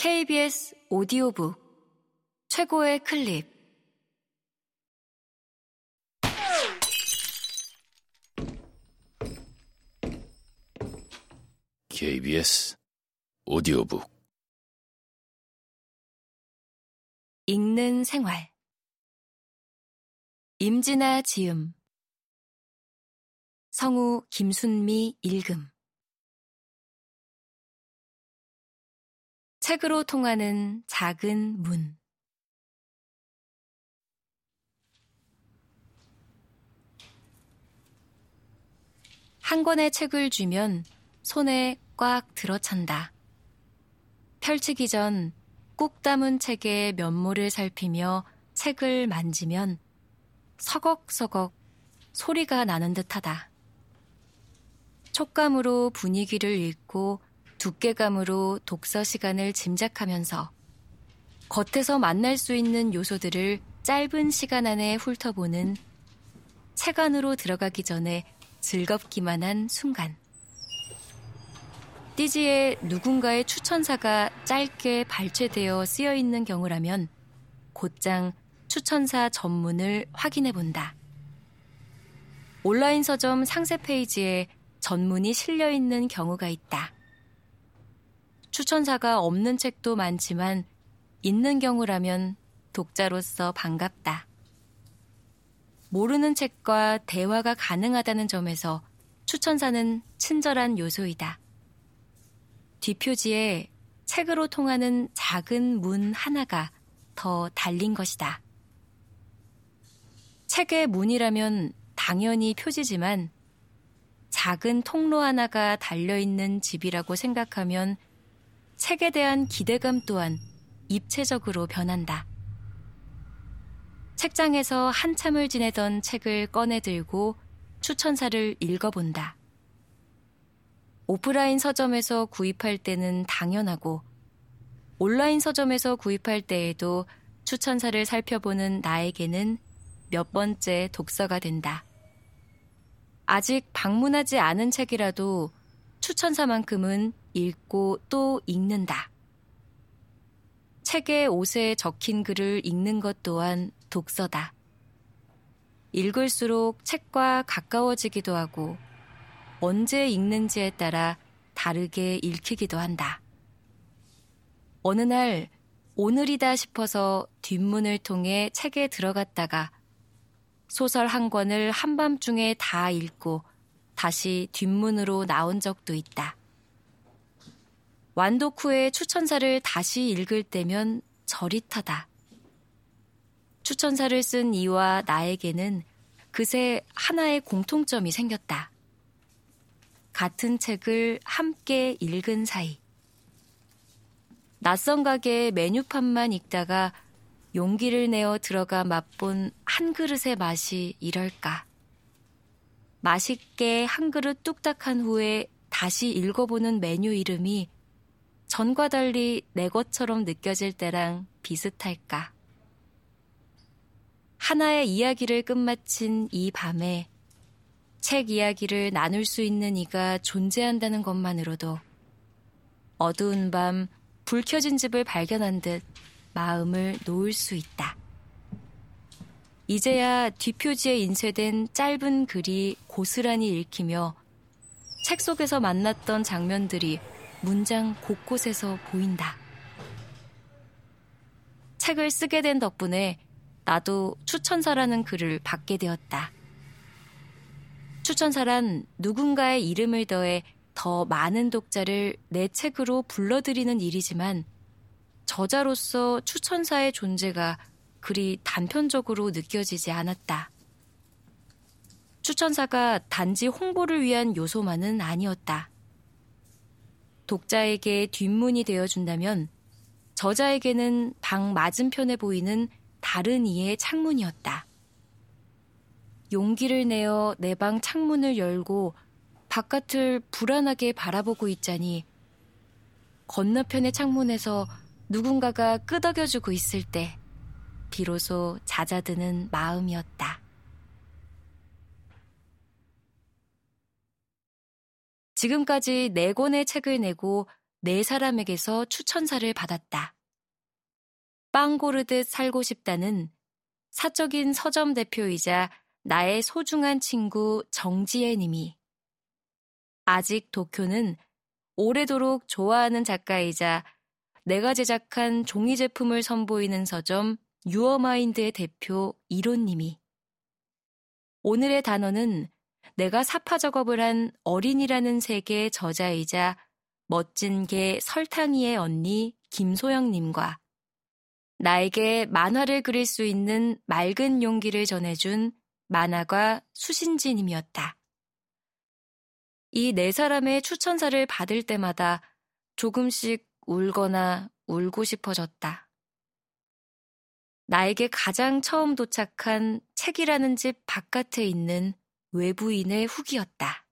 KBS 오디오북 최고의 클립. KBS 오디오북. 읽는 생활. 임진아 지음. 성우 김순미 읽음 책으로 통하는 작은 문 한 권의 책을 쥐면 손에 꽉 들어찬다. 펼치기 전 꾹 담은 책의 면모를 살피며 책을 만지면 서걱서걱 소리가 나는 듯하다. 촉감으로 분위기를 읽고 두께감으로 독서 시간을 짐작하면서 겉에서 만날 수 있는 요소들을 짧은 시간 안에 훑어보는 책 안으로 들어가기 전에 즐겁기만 한 순간. 띠지에 누군가의 추천사가 짧게 발췌되어 쓰여 있는 경우라면 곧장 추천사 전문을 확인해 본다. 온라인 서점 상세 페이지에 전문이 실려 있는 경우가 있다. 추천사가 없는 책도 많지만 있는 경우라면 독자로서 반갑다. 모르는 책과 대화가 가능하다는 점에서 추천사는 친절한 요소이다. 뒷표지에 책으로 통하는 작은 문 하나가 더 달린 것이다. 책의 문이라면 당연히 표지지만 작은 통로 하나가 달려있는 집이라고 생각하면 책에 대한 기대감 또한 입체적으로 변한다. 책장에서 한참을 지내던 책을 꺼내 들고 추천사를 읽어본다. 오프라인 서점에서 구입할 때는 당연하고 온라인 서점에서 구입할 때에도 추천사를 살펴보는 나에게는 몇 번째 독서가 된다. 아직 방문하지 않은 책이라도 추천사만큼은 읽고 또 읽는다. 책의 옷에 적힌 글을 읽는 것 또한 독서다. 읽을수록 책과 가까워지기도 하고 언제 읽는지에 따라 다르게 읽히기도 한다. 어느 날 오늘이다 싶어서 뒷문을 통해 책에 들어갔다가 소설 한 권을 한밤중에 다 읽고 다시 뒷문으로 나온 적도 있다. 후에 추천사를 다시 읽을 때면 저릿하다. 추천사를 쓴 이와 나에게는 그새 하나의 공통점이 생겼다. 같은 책을 함께 읽은 사이. 낯선 가게의 메뉴판만 읽다가 용기를 내어 들어가 맛본 한 그릇의 맛이 이럴까. 맛있게 한 그릇 뚝딱 한 후에 다시 읽어보는 메뉴 이름이 전과 달리 내 것처럼 느껴질 때랑 비슷할까. 하나의 이야기를 끝마친 이 밤에 책 이야기를 나눌 수 있는 이가 존재한다는 것만으로도 어두운 밤 불 켜진 집을 발견한 듯 마음을 놓을 수 있다. 이제야 뒷표지에 인쇄된 짧은 글이 고스란히 읽히며 책 속에서 만났던 장면들이 문장 곳곳에서 보인다. 책을 쓰게 된 덕분에 나도 추천사라는 글을 받게 되었다. 추천사란 누군가의 이름을 더해 더 많은 독자를 내 책으로 불러들이는 일이지만 저자로서 추천사의 존재가 그리 단편적으로 느껴지지 않았다. 추천사가 단지 홍보를 위한 요소만은 아니었다. 독자에게 뒷문이 되어준다면 저자에게는 방 맞은편에 보이는 다른 이의 창문이었다. 용기를 내어 내 방 창문을 열고 바깥을 불안하게 바라보고 있자니 건너편의 창문에서 누군가가 끄덕여주고 있을 때 비로소 잦아드는 마음이었다. 지금까지 네 권의 책을 내고 네 사람에게서 추천사를 받았다. 빵 고르듯 살고 싶다는 사적인 서점 대표이자 나의 소중한 친구 정지혜 님이 아직 도쿄는 오래도록 좋아하는 작가이자 내가 제작한 종이 제품을 선보이는 서점 유어마인드의 대표 이론님이 오늘의 단어는 내가 사파 작업을 한 어린이라는 세계의 저자이자 멋진 개 설탕이의 언니 김소영님과 나에게 만화를 그릴 수 있는 맑은 용기를 전해준 만화가 수신지님이었다. 이 네 사람의 추천사를 받을 때마다 조금씩 울거나 울고 싶어졌다. 나에게 가장 처음 도착한 책이라는 집 바깥에 있는 외부인의 후기였다.